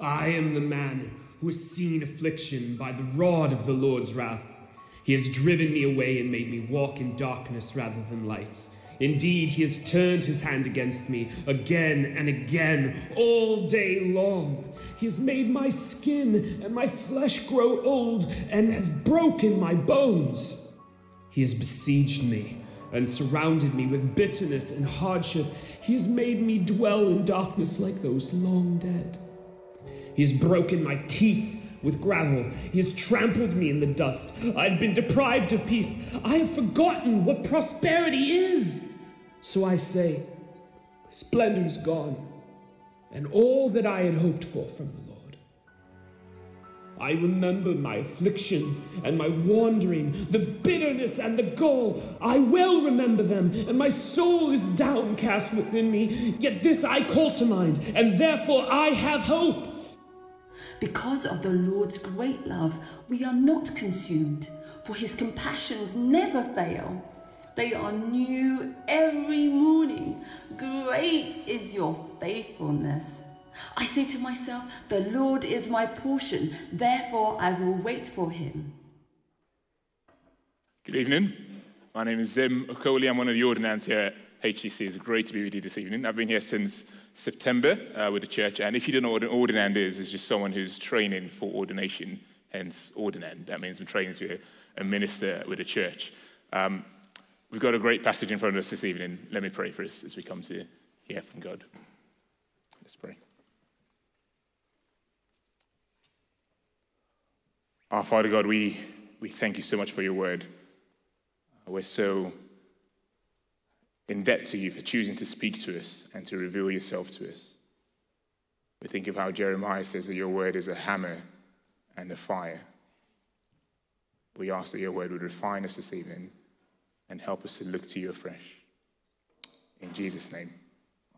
I am the man who has seen affliction by the rod of the Lord's wrath. He has driven me away and made me walk in darkness rather than light. Indeed, he has turned his hand against me again and again all day long. He has made my skin and my flesh grow old and has broken my bones. He has besieged me and surrounded me with bitterness and hardship. He has made me dwell in darkness like those long dead. He has broken my teeth with gravel. He has trampled me in the dust. I have been deprived of peace. I have forgotten what prosperity is. So I say, splendor is gone, and all that I had hoped for from the Lord. I remember my affliction and my wandering, the bitterness and the gall. I will remember them, and my soul is downcast within me. Yet this I call to mind, and therefore I have hope. Because of the Lord's great love, we are not consumed, for his compassions never fail. They are new every morning. Great is your faithfulness. I say to myself, The Lord is my portion, therefore I will wait for him. Good evening. My name is Zim Okoli. I'm one of the ordinands here HCC. It's great to be with you this evening. I've been here since September uh, with the church. And if you don't know what an ordinand is, it's just someone who's training for ordination, hence ordinand. That means we're training to be a minister with a church. Um, we've got a great passage in front of us this evening. Let me pray for us as we come to hear from God. Let's pray. Our Father God, we, we thank you so much for your word. We're so in debt to you for choosing to speak to us and to reveal yourself to us. We think of how Jeremiah says that your word is a hammer and a fire. We ask that your word would refine us this evening and help us to look to you afresh. In Jesus' name,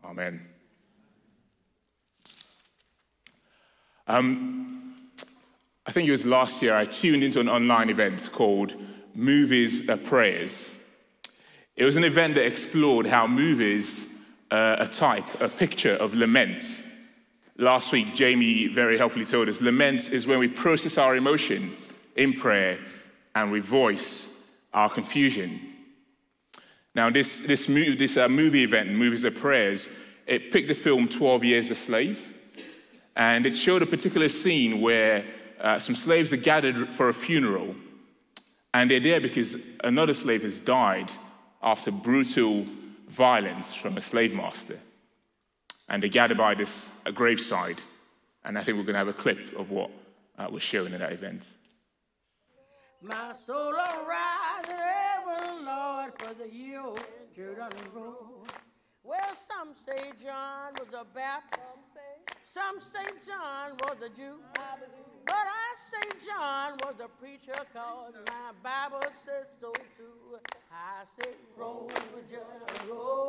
amen. Um, I think it was last year I tuned into an online event called Movies Are Prayers. It was an event that explored how movies uh, a type, a picture of lament. Last week, Jamie very helpfully told us lament is when we process our emotion in prayer and we voice our confusion. Now, this, this, this uh, movie event, Movies Are Prayers, it picked the film 12 Years a Slave, and it showed a particular scene where uh, some slaves are gathered for a funeral, and they're there because another slave has died after brutal violence from a slave master. And they gather by this a graveside, and I think we're going to have a clip of what uh, was shown in that event. My soul arise in heaven, Lord, for the year Jordan road. Well, some say John was a Baptist. Some say John was a Jew. But I say John was a preacher cause my Bible says so too. I say roll, roll. Roll,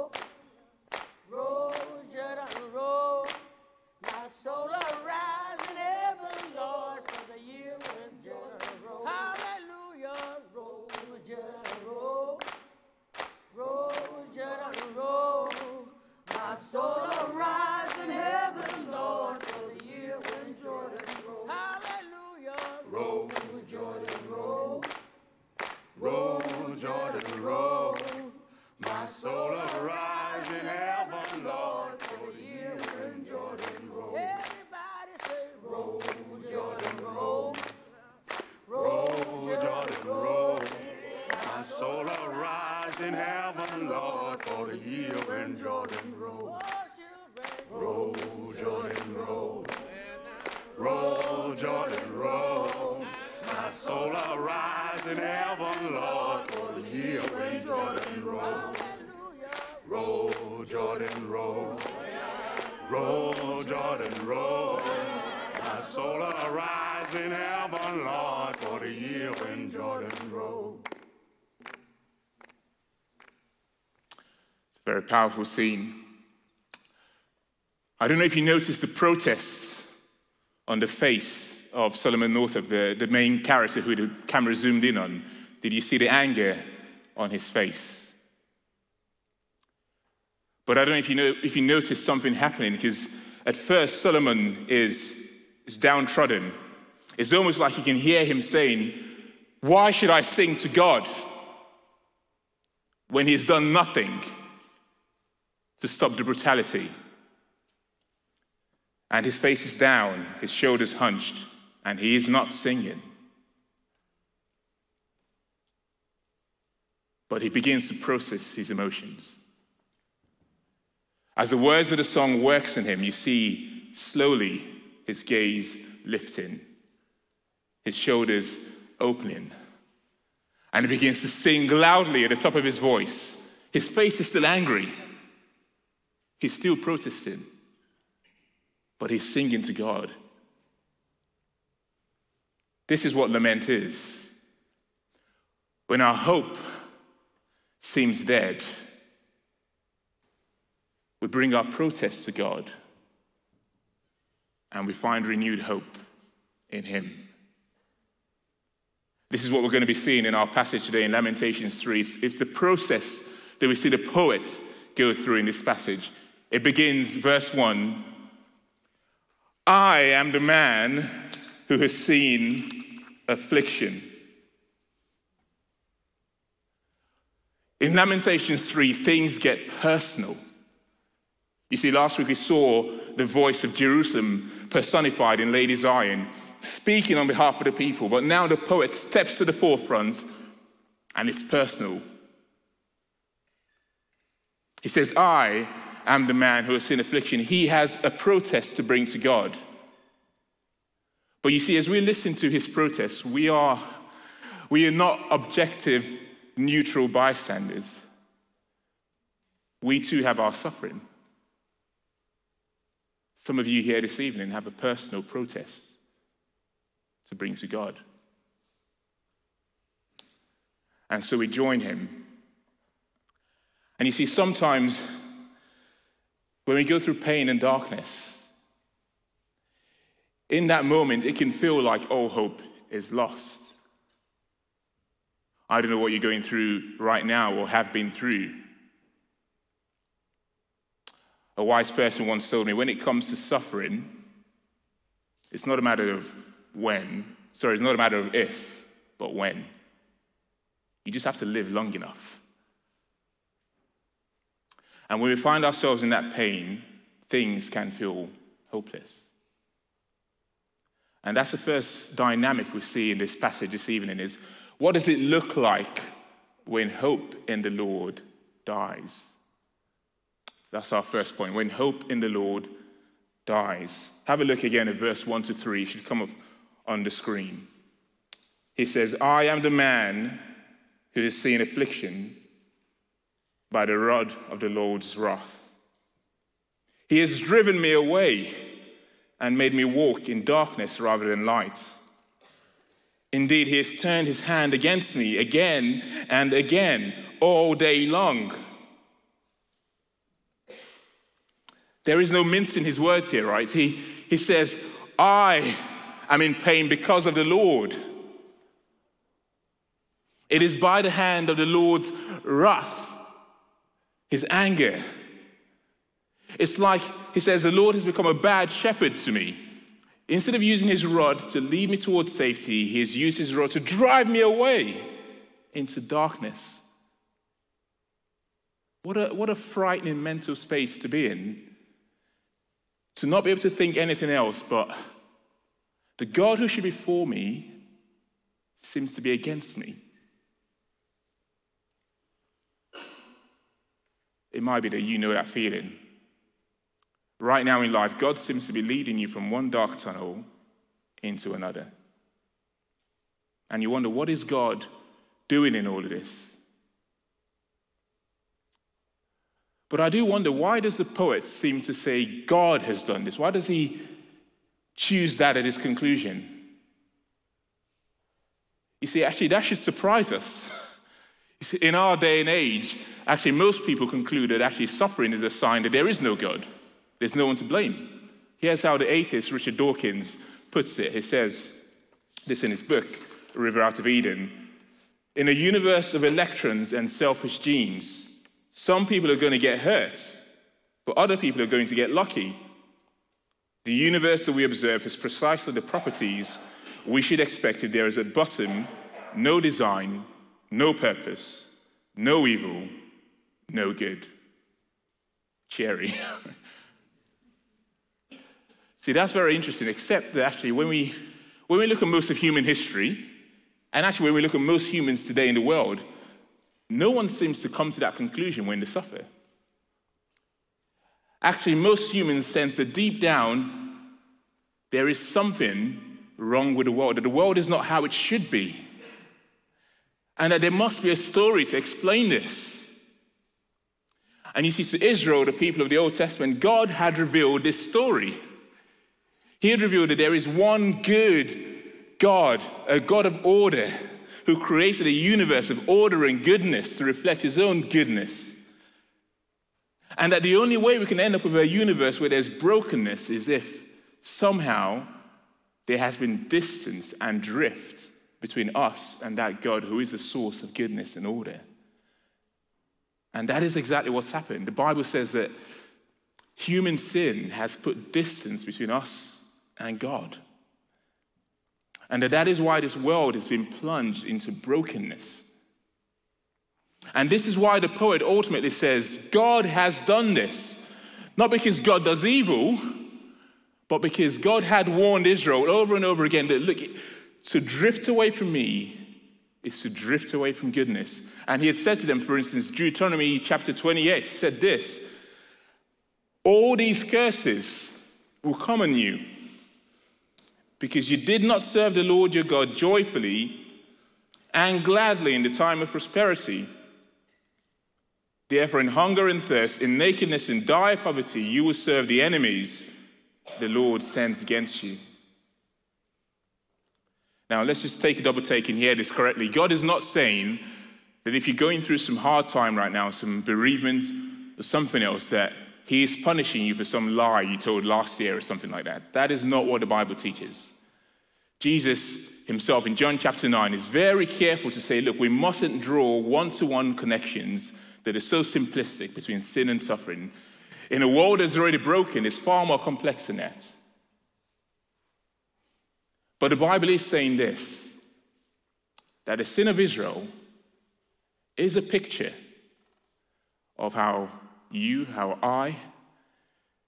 in heaven, Lord, for the year when Jordan roll. It's a very powerful scene. I don't know if you noticed the protest on the face of Solomon Northup, the, the main character who the camera zoomed in on. Did you see the anger on his face? But I don't know if you know if you noticed something happening because at first Solomon is is downtrodden. It's almost like you can hear him saying, Why should I sing to God when he's done nothing to stop the brutality? And his face is down, his shoulders hunched, and he is not singing. But he begins to process his emotions. As the words of the song works in him, you see slowly his gaze lifting, his shoulders opening, and he begins to sing loudly at the top of his voice. His face is still angry. He's still protesting, but he's singing to God. This is what lament is. When our hope seems dead, we bring our protest to God and we find renewed hope in Him. This is what we're going to be seeing in our passage today in Lamentations 3. It's, the process that we see the poet go through in this passage. It begins, verse 1 I am the man who has seen affliction. In Lamentations 3, things get personal. You see, last week we saw the voice of Jerusalem personified in Lady Zion, speaking on behalf of the people, but now the poet steps to the forefront and it's personal. He says, I am the man who has seen affliction. He has a protest to bring to God. But you see, as we listen to his protest, we are, we are not objective, neutral bystanders. We too have our suffering. Some of you here this evening have a personal protest to bring to God. And so we join him. And you see, sometimes when we go through pain and darkness, in that moment, it can feel like all hope is lost. I don't know what you're going through right now or have been through. A wise person once told me when it comes to suffering, it's not a matter of when, sorry, it's not a matter of if, but when. You just have to live long enough. And when we find ourselves in that pain, things can feel hopeless. And that's the first dynamic we see in this passage this evening is what does it look like when hope in the Lord dies? That's our first point. When hope in the Lord dies. Have a look again at verse 1 to 3. It should come up on the screen. He says, I am the man who has seen affliction by the rod of the Lord's wrath. He has driven me away and made me walk in darkness rather than light. Indeed, he has turned his hand against me again and again all day long. There is no mince in his words here, right? He, he says, I am in pain because of the Lord. It is by the hand of the Lord's wrath, his anger. It's like he says, The Lord has become a bad shepherd to me. Instead of using his rod to lead me towards safety, he has used his rod to drive me away into darkness. What a, what a frightening mental space to be in to not be able to think anything else but the God who should be for me seems to be against me. It might be that you know that feeling. Right now in life, God seems to be leading you from one dark tunnel into another. And you wonder, what is God doing in all of this? But I do wonder why does the poet seem to say God has done this? Why does he choose that at his conclusion? You see, actually, that should surprise us. See, in our day and age, actually, most people conclude that actually suffering is a sign that there is no God. There's no one to blame. Here's how the atheist Richard Dawkins puts it. He says this in his book, River Out of Eden. In a universe of electrons and selfish genes, some people are going to get hurt, but other people are going to get lucky. The universe that we observe has precisely the properties we should expect if there is at bottom no design, no purpose, no evil, no good. Cherry. See, that's very interesting, except that actually, when we, when we look at most of human history, and actually when we look at most humans today in the world, no one seems to come to that conclusion when they suffer. Actually, most humans sense that deep down, there is something wrong with the world, that the world is not how it should be, and that there must be a story to explain this. And you see, to Israel, the people of the Old Testament, God had revealed this story. He had revealed that there is one good God, a God of order, who created a universe of order and goodness to reflect his own goodness. And that the only way we can end up with a universe where there's brokenness is if somehow there has been distance and drift between us and that God who is the source of goodness and order. And that is exactly what's happened. The Bible says that human sin has put distance between us and God. And that, that is why this world has been plunged into brokenness. And this is why the poet ultimately says, God has done this. Not because God does evil, but because God had warned Israel over and over again that, look, to drift away from me is to drift away from goodness. And he had said to them, for instance, Deuteronomy chapter 28, he said this All these curses will come on you because you did not serve the Lord your God joyfully and gladly in the time of prosperity. Therefore, in hunger and thirst, in nakedness and dire poverty, you will serve the enemies the Lord sends against you. Now, let's just take a double take and hear this correctly. God is not saying that if you're going through some hard time right now, some bereavement or something else, that He is punishing you for some lie you told last year or something like that. That is not what the Bible teaches. Jesus himself in John chapter 9 is very careful to say, look, we mustn't draw one to one connections that are so simplistic between sin and suffering. In a world that's already broken, it's far more complex than that. But the Bible is saying this that the sin of Israel is a picture of how you, how I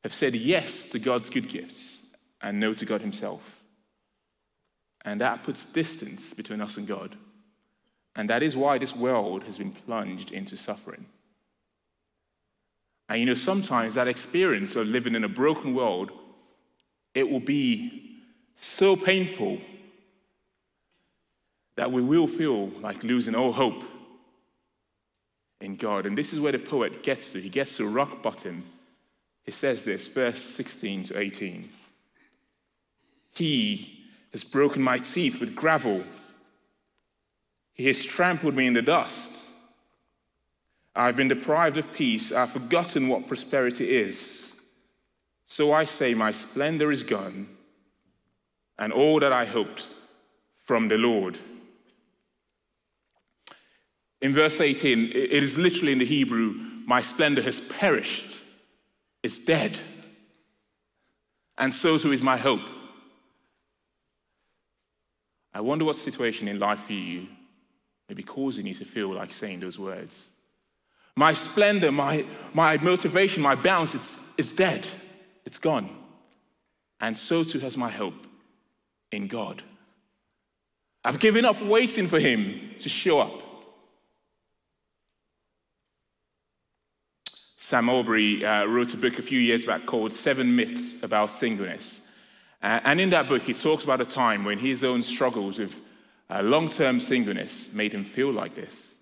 have said yes to God's good gifts and no to God Himself. And that puts distance between us and God. And that is why this world has been plunged into suffering. And you know, sometimes that experience of living in a broken world, it will be so painful that we will feel like losing all hope in God. And this is where the poet gets to. He gets to rock bottom. He says this, verse 16 to 18. He has broken my teeth with gravel. He has trampled me in the dust. I've been deprived of peace. I've forgotten what prosperity is. So I say, My splendor is gone, and all that I hoped from the Lord. In verse 18, it is literally in the Hebrew, My splendor has perished, it's dead. And so too is my hope. I wonder what situation in life for you may be causing you to feel like saying those words. My splendor, my, my motivation, my balance, it's, it's dead. It's gone. And so too has my hope in God. I've given up waiting for Him to show up. Sam Allberry uh, wrote a book a few years back called Seven Myths About Singleness. Uh, and in that book, he talks about a time when his own struggles with uh, long term singleness made him feel like this.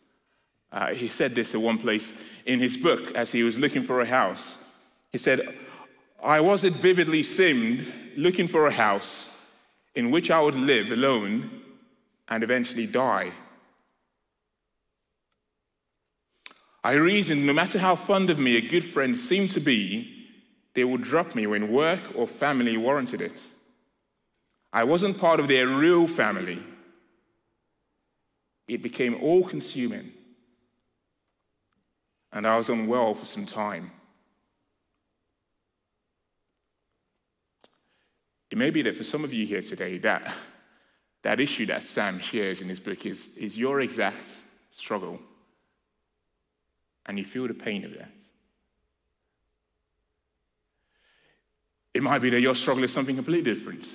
Uh, he said this at one place in his book as he was looking for a house. He said, I was it vividly seemed looking for a house in which I would live alone and eventually die. I reasoned no matter how fond of me a good friend seemed to be, they would drop me when work or family warranted it. I wasn't part of their real family. It became all consuming. And I was unwell for some time. It may be that for some of you here today, that, that issue that Sam shares in his book is, is your exact struggle. And you feel the pain of that. It might be that your struggle is something completely different.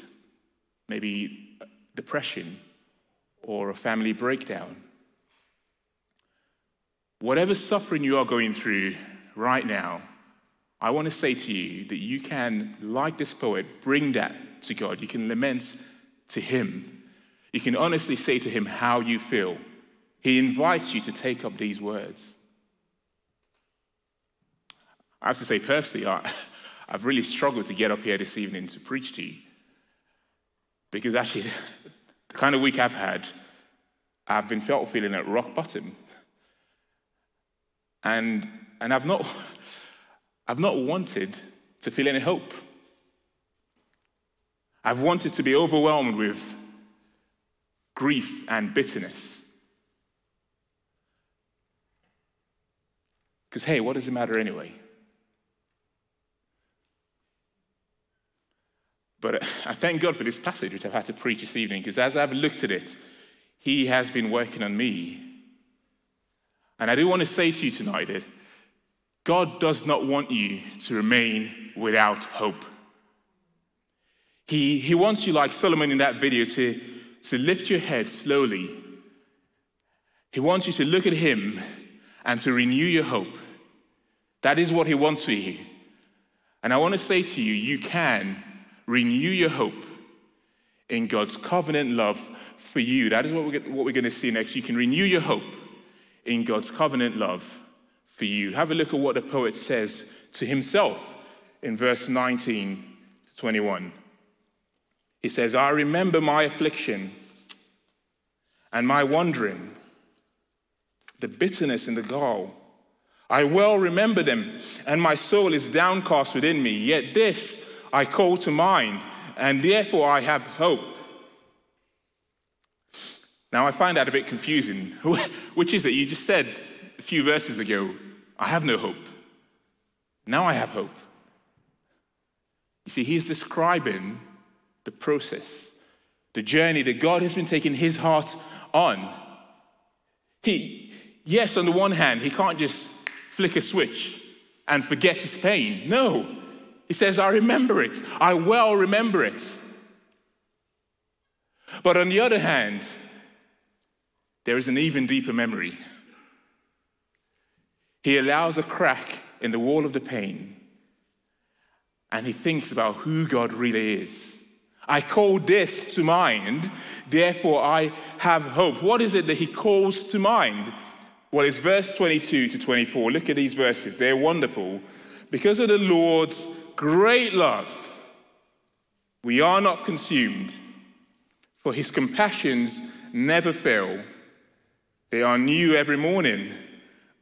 Maybe depression or a family breakdown. Whatever suffering you are going through right now, I want to say to you that you can, like this poet, bring that to God. You can lament to Him. You can honestly say to Him how you feel. He invites you to take up these words. I have to say, personally, I, have really struggled to get up here this evening to preach to you. Because actually, the kind of week I've had, I've been felt feeling at rock bottom. And, and I've, not, I've not wanted to feel any hope. I've wanted to be overwhelmed with grief and bitterness. Because, hey, what does it matter anyway? But I thank God for this passage, which I've had to preach this evening, because as I've looked at it, He has been working on me. And I do want to say to you tonight that God does not want you to remain without hope. He, he wants you, like Solomon in that video, to, to lift your head slowly. He wants you to look at Him and to renew your hope. That is what He wants for you. And I want to say to you, you can renew your hope in God's covenant love for you. That is what we're, what we're going to see next. You can renew your hope in God's covenant love for you. Have a look at what the poet says to himself in verse 19 to 21. He says, I remember my affliction and my wandering, the bitterness and the gall. I well remember them, and my soul is downcast within me. Yet this I call to mind, and therefore I have hope. Now, I find that a bit confusing. Which is it? You just said a few verses ago, I have no hope. Now I have hope. You see, he's describing the process, the journey that God has been taking his heart on. He, yes, on the one hand, he can't just flick a switch and forget his pain. No. He says, I remember it. I well remember it. But on the other hand, there is an even deeper memory. He allows a crack in the wall of the pain and he thinks about who God really is. I call this to mind, therefore I have hope. What is it that he calls to mind? Well, it's verse 22 to 24. Look at these verses, they're wonderful. Because of the Lord's great love, we are not consumed, for his compassions never fail. They are new every morning.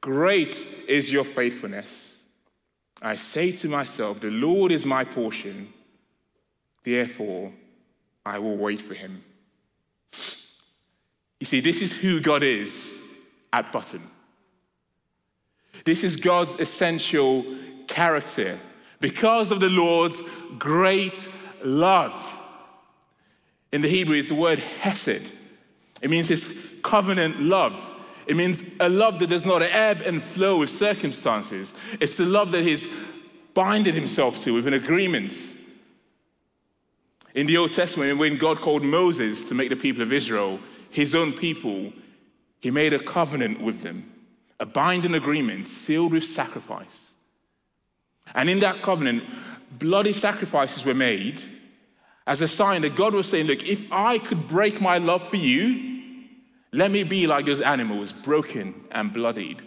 Great is your faithfulness. I say to myself, The Lord is my portion. Therefore, I will wait for him. You see, this is who God is at bottom. This is God's essential character because of the Lord's great love. In the Hebrew, it's the word hesed. It means his covenant love. It means a love that does not ebb and flow with circumstances. It's the love that he's binded himself to with an agreement in the Old Testament, when God called Moses to make the people of Israel his own people, he made a covenant with them, a binding agreement sealed with sacrifice. And in that covenant, bloody sacrifices were made as a sign that God was saying, Look, if I could break my love for you, let me be like those animals, broken and bloodied.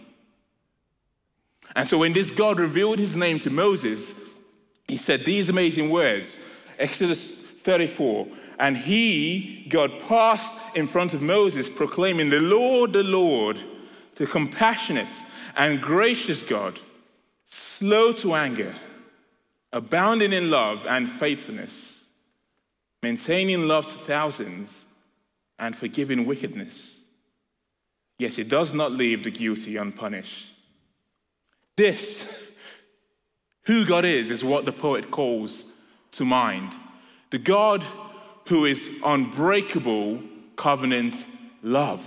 And so when this God revealed his name to Moses, he said these amazing words Exodus 34. And he, God, passed in front of Moses, proclaiming, The Lord, the Lord, the compassionate and gracious God, slow to anger, abounding in love and faithfulness, maintaining love to thousands, and forgiving wickedness. Yet it does not leave the guilty unpunished. This, who God is, is what the poet calls to mind the God who is unbreakable covenant love.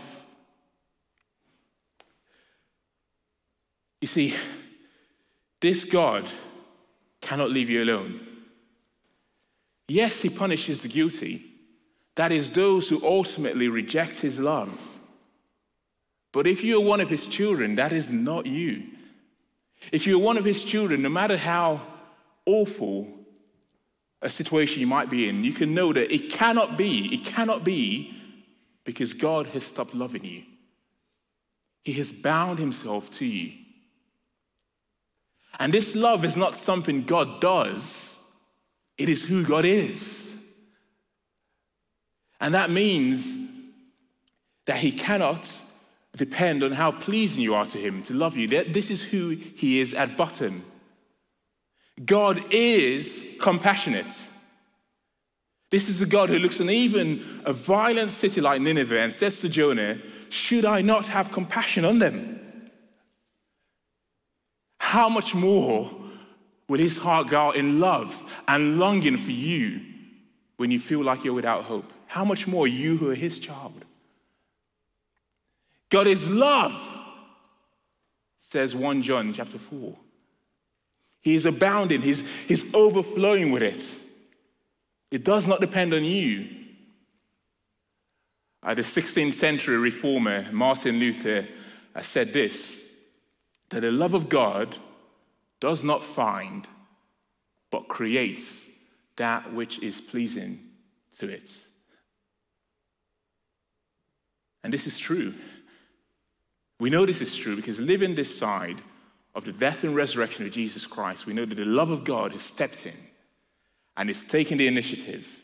You see, this God cannot leave you alone. Yes, he punishes the guilty, that is, those who ultimately reject his love. But if you're one of his children, that is not you. If you're one of his children, no matter how awful a situation you might be in, you can know that it cannot be, it cannot be because God has stopped loving you. He has bound himself to you. And this love is not something God does, it is who God is. And that means that He cannot depend on how pleasing you are to Him to love you. This is who He is at bottom. God is compassionate. This is the God who looks on even a violent city like Nineveh and says to Jonah, Should I not have compassion on them? How much more will his heart go out in love and longing for you when you feel like you're without hope? How much more you who are his child? God is love, says 1 John chapter 4. He is abounding, he's, he's overflowing with it. It does not depend on you. Uh, the 16th century reformer Martin Luther uh, said this that the love of God does not find, but creates that which is pleasing to it. And this is true. We know this is true because living this side of the death and resurrection of Jesus Christ, we know that the love of God has stepped in and is taking the initiative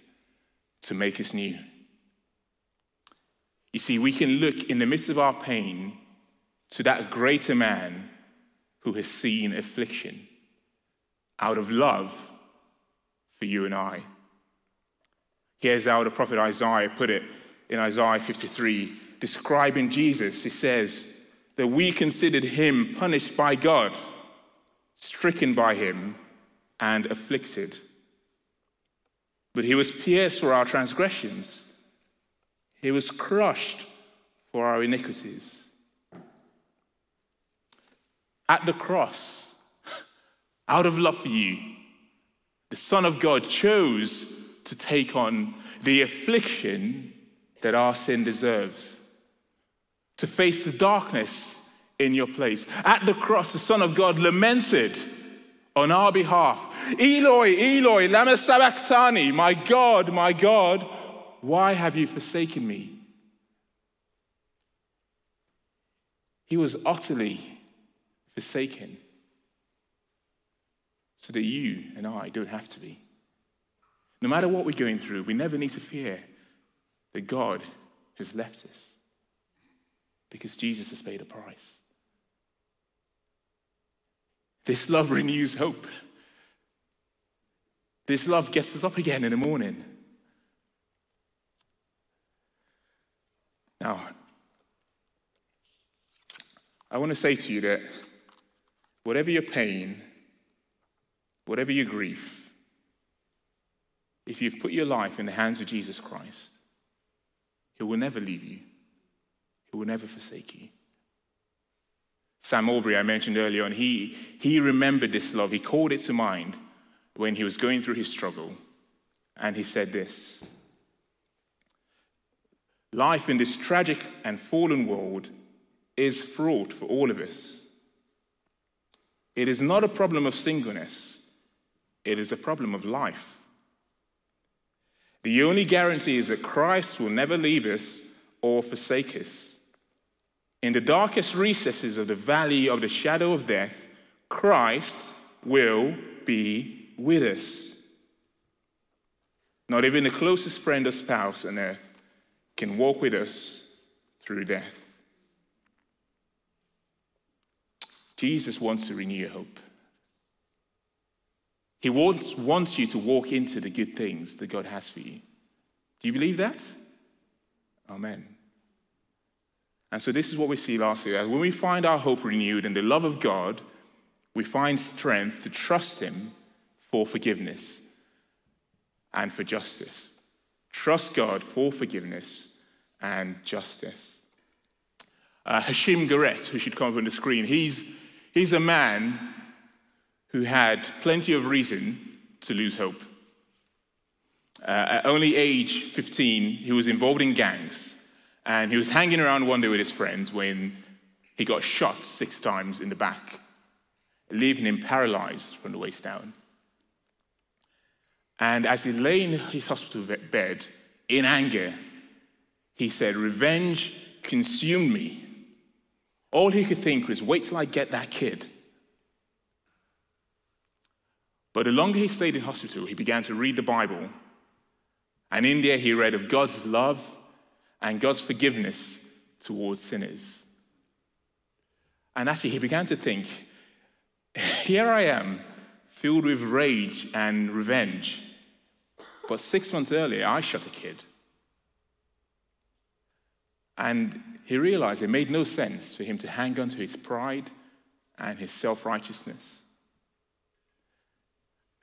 to make us new. You see, we can look in the midst of our pain to that greater man who has seen affliction out of love for you and I. Here's how the prophet Isaiah put it in Isaiah 53, describing Jesus. He says, that we considered him punished by God, stricken by him, and afflicted. But he was pierced for our transgressions, he was crushed for our iniquities. At the cross, out of love for you, the Son of God chose to take on the affliction that our sin deserves to face the darkness in your place. At the cross, the Son of God lamented on our behalf Eloi, Eloi, lama sabachthani, my God, my God, why have you forsaken me? He was utterly forsaken so that you and I don't have to be. No matter what we're going through, we never need to fear that God has left us because Jesus has paid a price. This love renews hope. This love gets us up again in the morning. Now, I want to say to you that whatever your pain, whatever your grief, if you've put your life in the hands of Jesus Christ, He will never leave you. He will never forsake you. Sam Allberry, I mentioned earlier on, he, he remembered this love. He called it to mind when he was going through his struggle. And he said this Life in this tragic and fallen world is fraught for all of us. It is not a problem of singleness, it is a problem of life. The only guarantee is that Christ will never leave us or forsake us. In the darkest recesses of the valley of the shadow of death, Christ will be with us. Not even the closest friend or spouse on earth can walk with us through death. Jesus wants to renew your hope. He wants, wants you to walk into the good things that God has for you. Do you believe that? Amen. And so this is what we see last year. When we find our hope renewed in the love of God, we find strength to trust Him for forgiveness. and for justice. Trust God for forgiveness and justice. Uh, Hashim Garrett, who should come up on the screen, he's, he's a man who had plenty of reason to lose hope. Uh, at only age 15, he was involved in gangs, and he was hanging around one day with his friends when he got shot six times in the back, leaving him paralyzed from the waist down. And as he lay in his hospital bed in anger, he said, Revenge consumed me. All he could think was, Wait till I get that kid. But the longer he stayed in hospital, he began to read the Bible. And in there, he read of God's love and God's forgiveness towards sinners. And actually, he began to think here I am, filled with rage and revenge. But six months earlier, I shot a kid. And he realized it made no sense for him to hang on to his pride and his self righteousness.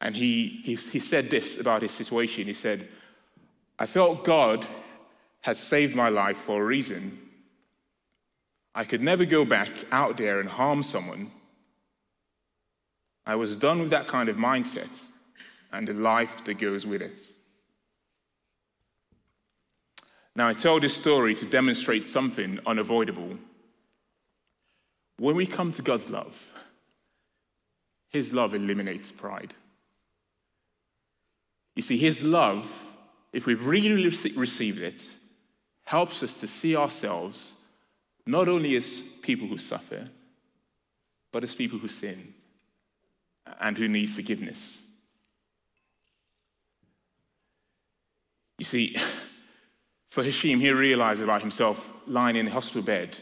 And he, he, he, said this about his situation. He said, I felt God had saved my life for a reason. I could never go back out there and harm someone. I was done with that kind of mindset and the life that goes with it. Now, I tell this story to demonstrate something unavoidable. When we come to God's love, His love eliminates pride. You see, His love, if we've really received it, helps us to see ourselves not only as people who suffer, but as people who sin and who need forgiveness. You see, for Hashim, he realized about himself lying in the hospital bed.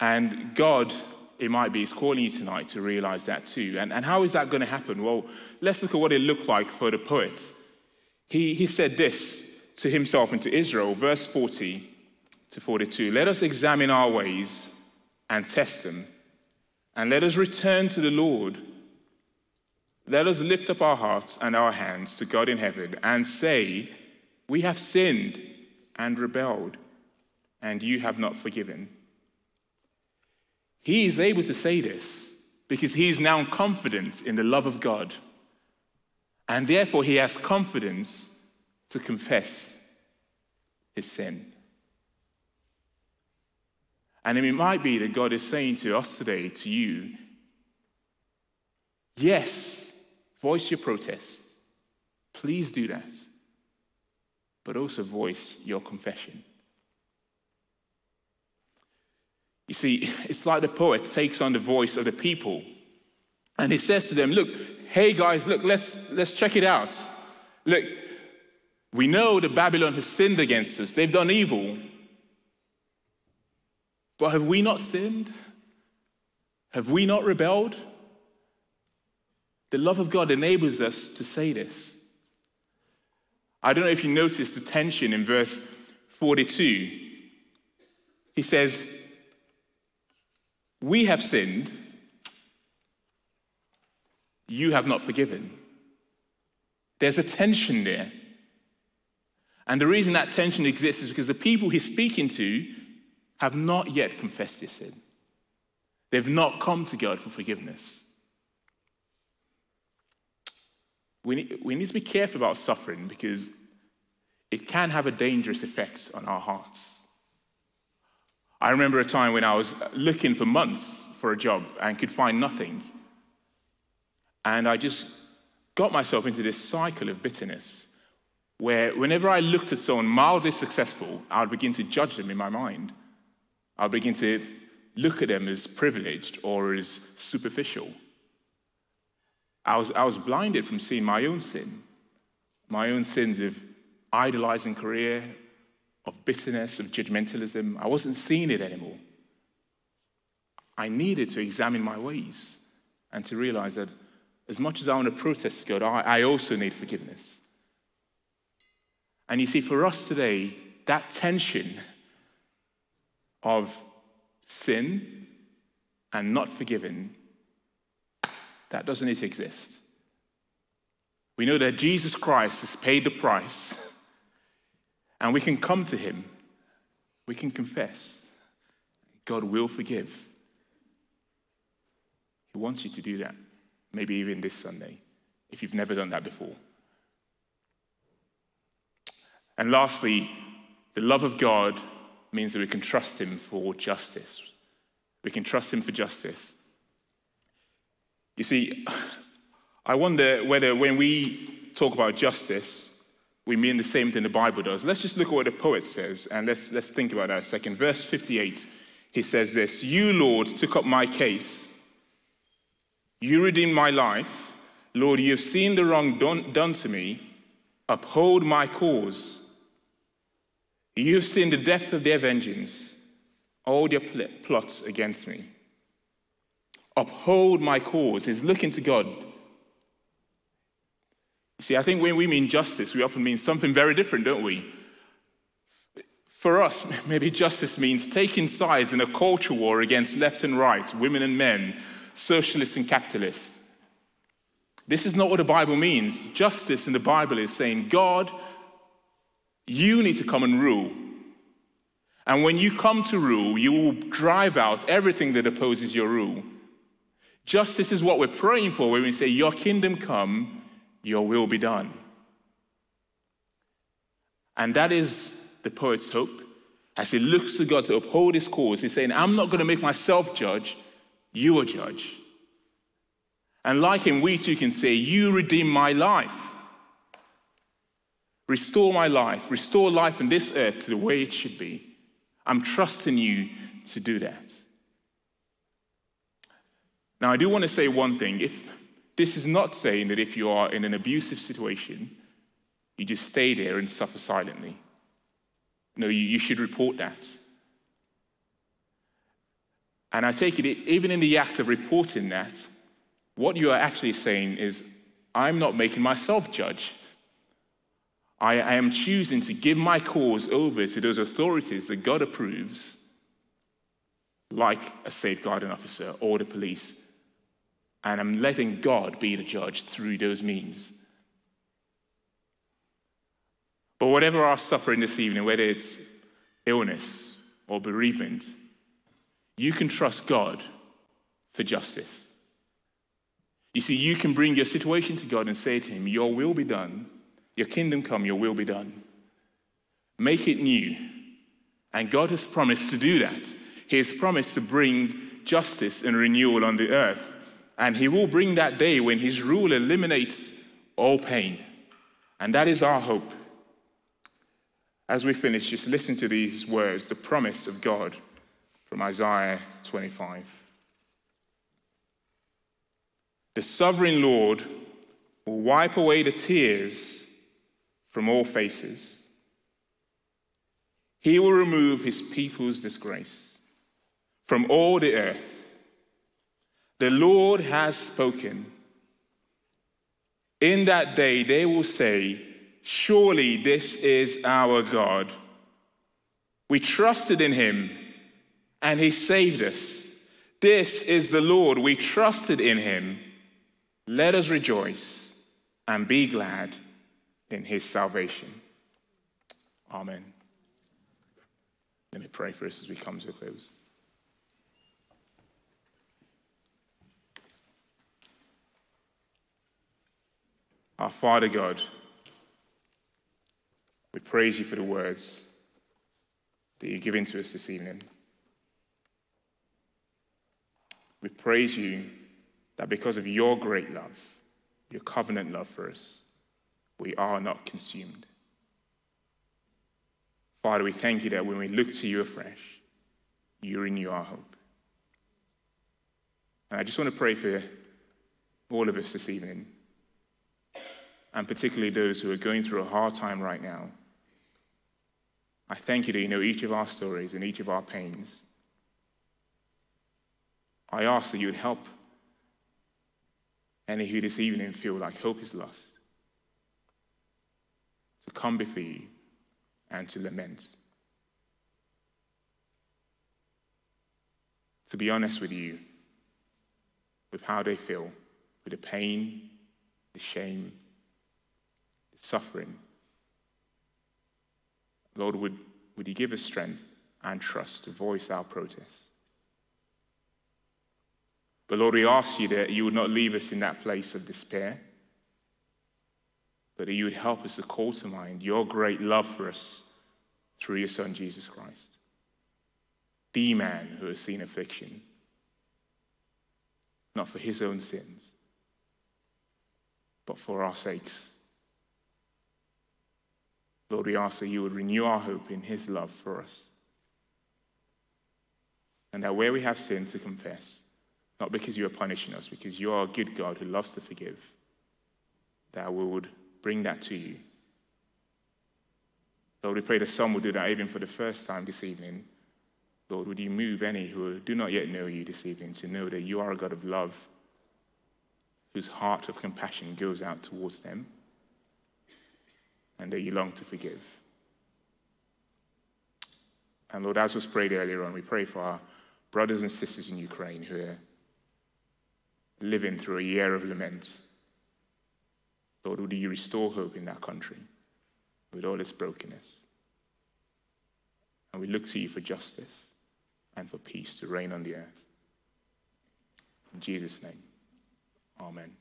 And God, it might be, is calling you tonight to realize that too. And, and how is that going to happen? Well, let's look at what it looked like for the poet. He, he said this to himself and to Israel, verse 40 to 42 Let us examine our ways and test them, and let us return to the Lord. Let us lift up our hearts and our hands to God in heaven and say, we have sinned and rebelled, and you have not forgiven. He is able to say this because he is now confident in the love of God. And therefore, he has confidence to confess his sin. And it might be that God is saying to us today, to you, yes, voice your protest. Please do that but also voice your confession. You see, it's like the poet takes on the voice of the people and he says to them, Look, hey guys, look, let's, let's check it out. Look, we know that Babylon has sinned against us, they've done evil. But have we not sinned? Have we not rebelled? The love of God enables us to say this. I don't know if you noticed the tension in verse 42. He says, We have sinned, you have not forgiven. There's a tension there. And the reason that tension exists is because the people he's speaking to have not yet confessed their sin. They've not come to God for forgiveness. We need, we need to be careful about suffering because it can have a dangerous effect on our hearts. I remember a time when I was looking for months for a job and could find nothing. And I just got myself into this cycle of bitterness where whenever I looked at someone mildly successful, I would begin to judge them in my mind. I would begin to look at them as privileged or as superficial. I was, I was blinded from seeing my own sin, my own sins of idolizing career, of bitterness, of judgmentalism. I wasn't seeing it anymore. I needed to examine my ways and to realize that as much as I want to protest God, I, I also need forgiveness. And you see, for us today, that tension of sin and not forgiven that doesn't exist. We know that Jesus Christ has paid the price, and we can come to him. We can confess. God will forgive. He wants you to do that, maybe even this Sunday, if you've never done that before. And lastly, the love of God means that we can trust Him for justice. We can trust Him for justice. You see, I wonder whether when we talk about justice, we mean the same thing the Bible does. Let's just look at what the poet says and let's, let's think about that a second. Verse 58, he says this You, Lord, took up my case you redeemed my life. Lord, you have seen the wrong done, done to me. Uphold my cause. You have seen the depth of their vengeance, all their pl- plots against me. Uphold my cause is looking to God. See, I think when we mean justice, we often mean something very different, don't we? For us, maybe justice means taking sides in a culture war against left and right, women and men, socialists and capitalists. This is not what the Bible means. Justice in the Bible is saying, God, you need to come and rule. And when you come to rule, you will drive out everything that opposes your rule. Justice is what we're praying for when we say, Your kingdom come, your will be done. And that is the poet's hope. As he looks to God to uphold his cause, he's saying, I'm not going to make myself judge, you are judge. And like him, we too can say, You redeem my life. Restore my life. Restore life in this earth to the way it should be. I'm trusting you to do that. Now, I do want to say one thing. If this is not saying that if you are in an abusive situation, you just stay there and suffer silently. No, you, you should report that. And I take it, even in the act of reporting that, what you are actually saying is, I'm not making myself judge. I, I am choosing to give my cause over to those authorities that God approves, like a safeguarding officer or the police. And I'm letting God be the judge through those means. But whatever our suffering this evening, whether it's illness or bereavement, you can trust God for justice. You see, you can bring your situation to God and say to Him, Your will be done, your kingdom come, your will be done. Make it new. And God has promised to do that. He has promised to bring justice and renewal on the earth. And He will bring that day when His rule eliminates all pain. And that is our hope. As we finish, just listen to these words the promise of God from Isaiah 25. The sovereign Lord will wipe away the tears from all faces. He will remove his people's disgrace from all the earth. The Lord has spoken. In that day, they will say, Surely this is our God. We trusted in him and he saved us. This is the Lord. We trusted in him. Let us rejoice and be glad in his salvation. Amen. Let me pray for us as we come to a close. Our Father God, we praise you for the words that you're giving to us this evening. We praise you that because of your great love, your covenant love for us, we are not consumed. Father, we thank you that when we look to you afresh, you renew our hope. And I just want to pray for all of us this evening, and particularly those who are going through a hard time right now. I thank you that you know each of our stories and each of our pains. I ask that you would help any who this evening feel like hope is lost to come before you and to lament. To be honest with you with how they feel, with the pain, the shame, suffering. Lord, would, would you give us strength and trust to voice our protest? But Lord, we ask you that you would not leave us in that place of despair, but that you would help us to call to mind your great love for us through your Son, Jesus Christ, the man who has seen affliction, not for his own sins, but for our sakes. Lord, we ask that you would renew our hope in his love for us. And that where we have sin to confess, not because you are punishing us, because you are a good God who loves to forgive, that we would bring that to you. Lord, we pray that some will do that even for the first time this evening. Lord, would you move any who do not yet know you this evening to know that you are a God of love, whose heart of compassion goes out towards them, and that you long to forgive. And Lord, as was prayed earlier on, we pray for our brothers and sisters in Ukraine who are living through a year of lament. Lord, would you restore hope in that country with all its brokenness? And we look to you for justice and for peace to reign on the earth. In Jesus' name, amen.